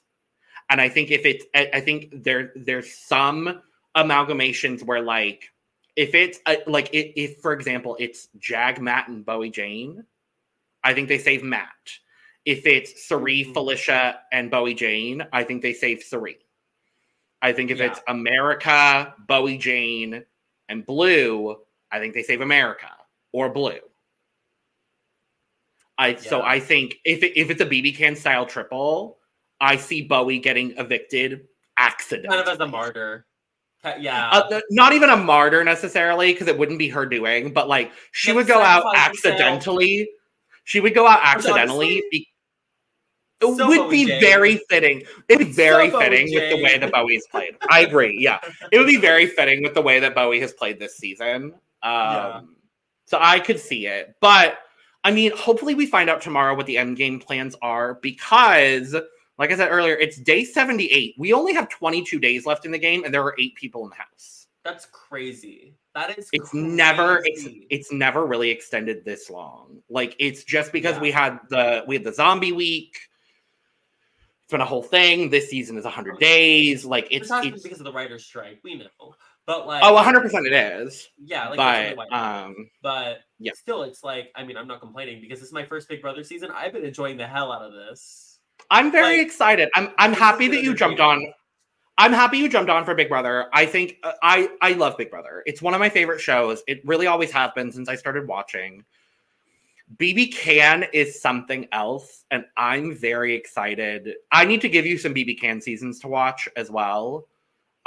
and I think if it's I, I think there there's some amalgamations where like if it's uh like it, if for example it's Jag Matt and Bowie Jane, I think they save Matt. If it's Cirie, Mhm. Felicia, and Bowie Jane, I think they save Cirie. I think if Yeah. it's America, Bowie Jane, and Blue, I think they save America or Blue. I so I think if it, if it's a BB can style triple, I see Bowie getting evicted accident. Kind of as a martyr. Yeah. Uh, not even a martyr necessarily, because it wouldn't be her doing, but like she Yeah, would go out accidentally. She would go out accidentally. be- it so would Bowie be very fitting. It'd be very fitting with the way that Bowie is played. I agree. Yeah, it would be very fitting with the way that Bowie has played this season. Um, Yeah. So I could see it, but I mean, hopefully we find out tomorrow what the end game plans are because, like I said earlier, it's day seventy-eight. We only have twenty-two days left in the game, and there are eight people in the house. That's crazy. That is. It's never it's it's never really extended this long. Like it's just because Yeah. we had the we had the zombie week. It's been a whole thing. This season is 100 days. Like It's it's not it's because of the writer's strike. We know, but like. oh 100 percent it is. Yeah, like but really um but yeah. still, it's like I mean, I'm not complaining because this is my first Big Brother season. I've been enjoying the hell out of this. I'm very Like, excited. I'm I'm happy that you jumped on. I'm happy you jumped on for Big Brother. I think uh, I I love Big Brother. It's one of my favorite shows. It really always has been since I started watching. BB Can is something else, and I'm very excited. I need to give you some BB Can seasons to watch as well.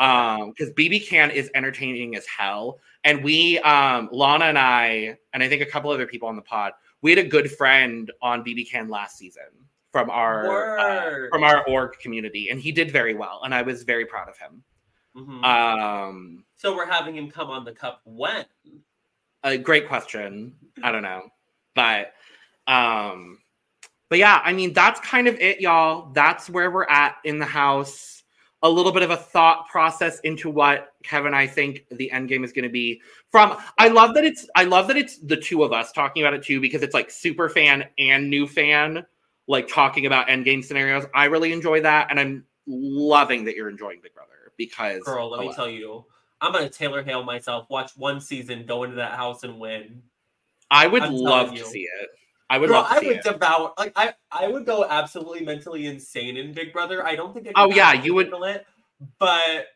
Um, because BB Can is entertaining as hell. And we, um, Lana and I, and I think a couple other people on the pod, we had a good friend on BB Can last season from our uh, from our org community, and he did very well, and I was very proud of him. Mhm. Um, so we're having him come on the cup when? a great question. I don't know, but um, but yeah, I mean that's kind of it, y'all. That's where we're at in the house. A little bit of a thought process into what Kevin I think the end game is going to be. From I love that it's I love that it's the two of us talking about it too because it's like super fan and new fan like talking about end game scenarios. I really enjoy that, and I'm loving that you're enjoying Big Brother because Girl, let me tell you, I'm gonna Taylor Hale myself. Watch one season, go into that house and win. I would I'm love to see it. I would Girl, love to I would it. devour. Like I, I would go absolutely mentally insane in Big Brother. I don't think. I oh, could Oh, yeah, you would- handle it, but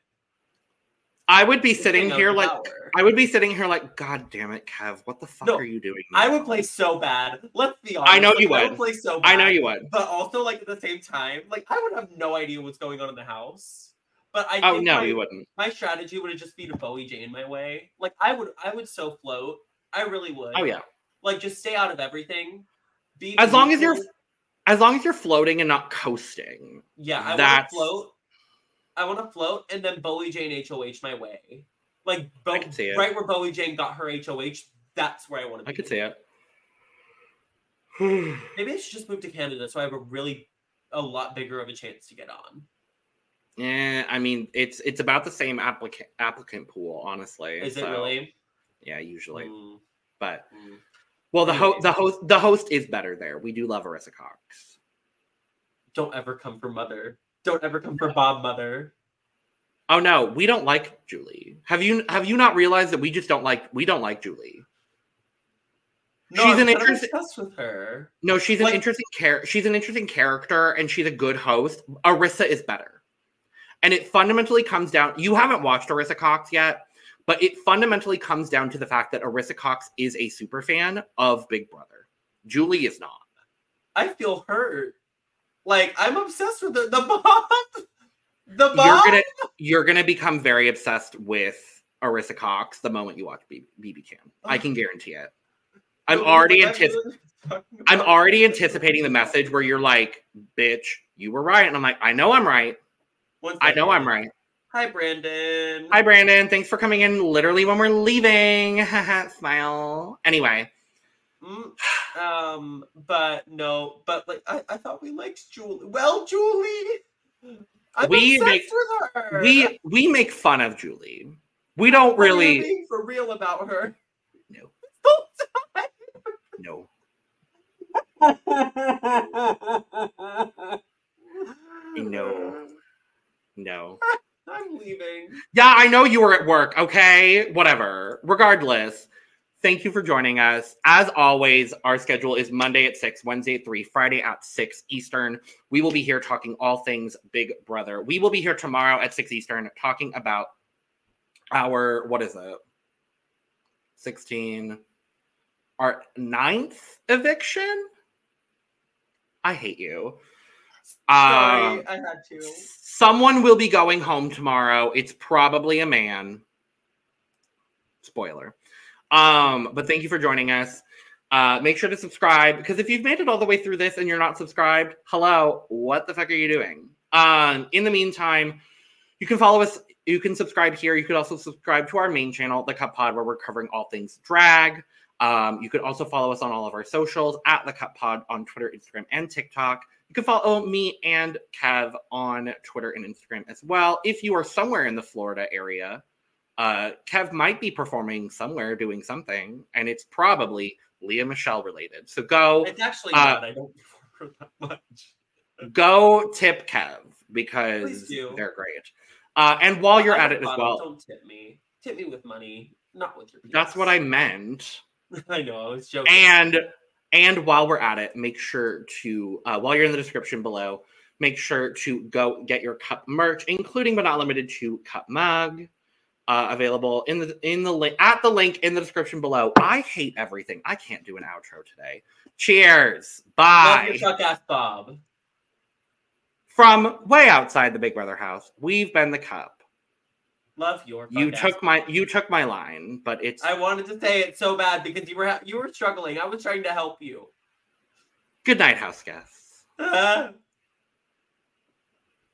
I would be sitting here like devour. I would be sitting here like, God damn it, Kev, what the fuck No, are you doing? I would play so bad. Let's be honest. I know like, you I would. play so bad. I know you would. But also, like at the same time, like I would have no idea what's going on in the house. But I Oh no, my, you wouldn't. my strategy would have just be to Bowie Jane my way. Like I would, I would so float. I really would. Oh yeah. Like just stay out of everything. Be As long as you're as long as you're floating and not coasting. Yeah, I want to float. I want to float, and then Bowie Jane HOH my way. Like Bo- I can see it. right where Bowie Jane got her HOH. That's where I want to be. I could see it. Maybe I should just move to Canada so I have a really a lot bigger of a chance to get on. Yeah, I mean it's it's about the same applicant applicant pool, honestly. Is it really? Yeah, usually. Mm, But mm. Well, the host the host the host is better there. We do love Arisa Cox. Don't ever come for mother. Don't ever come for Bob mother. Oh no, we don't like Julie. Have you have you not realized that we just don't like we don't like Julie? No, She's I'm an kind of interest- obsessed with her. No, she's an interesting char- she's an interesting character and she's a good host. Arisa is better. And it fundamentally comes down you haven't watched Arisa Cox yet, but it fundamentally comes down to the fact that Arisa Cox is a super fan of Big Brother. Julie is not. I feel hurt. Like I'm obsessed with the the Bob. The You're Bob. gonna you're gonna become very obsessed with Arisa Cox the moment you watch B- BB Can. I can guarantee it. I'm already anticipating. I'm already anticipating the message where you're like, "Bitch, you were right," and I'm like, "I know I'm right. I know. I'm right." Hi, Brandon. Hi, Brandon. Thanks for coming in literally when we're leaving. Smile. Anyway, Mm, um, but no, but like I, I thought we liked Julie. Well, Julie, I'm We make- we we make fun of Julie. We don't Are really. for real about her. No. No, No. no. I'm leaving. Yeah, I know you were at work. Okay, whatever. Regardless, thank you for joining us. As always, our schedule is Monday at 6, Wednesday at 3, Friday at 6 Eastern. We will be here talking all things Big Brother. We will be here tomorrow at 6 Eastern talking about our, what is it? 16, our ninth eviction? I hate you. Sorry, Um, I had to. Someone will be going home tomorrow. It's probably a man. Spoiler. Um, but thank you for joining us. Uh, make sure to subscribe because if you've made it all the way through this and you're not subscribed, hello, what the fuck are you doing? Um, in the meantime, you can follow us. You can subscribe here. You could also subscribe to our main channel, the Cup Pod, where we're covering all things drag. Um, you could also follow us on all of our socials at the Cup Pod on Twitter, Instagram, and TikTok. You can follow me and Kev on Twitter and Instagram as well. If you are somewhere in the Florida area, uh, Kev might be performing somewhere doing something, and it's probably Lea Michele related. So go It's actually uh, not. I don't prefer that much. go tip Kev because they're great. Uh, and while you're at it as well, Don't tip me. Tip me with money, not with your. that's what I meant. I know. I was joking. and and while we're at it make sure to uh, while you're in the description below make sure to go get your cup merch including but not limited to cup mug uh, available in the in the link at the link in the description below. I hate everything. I can't do an outro today. Cheers. Bye. ass Bob. From way outside the Big Brother house, we've been the cup. Love your. You took my you took my line, but it's I wanted to say it so bad because you were ha- you were struggling. I was trying to help you. good night, house guests.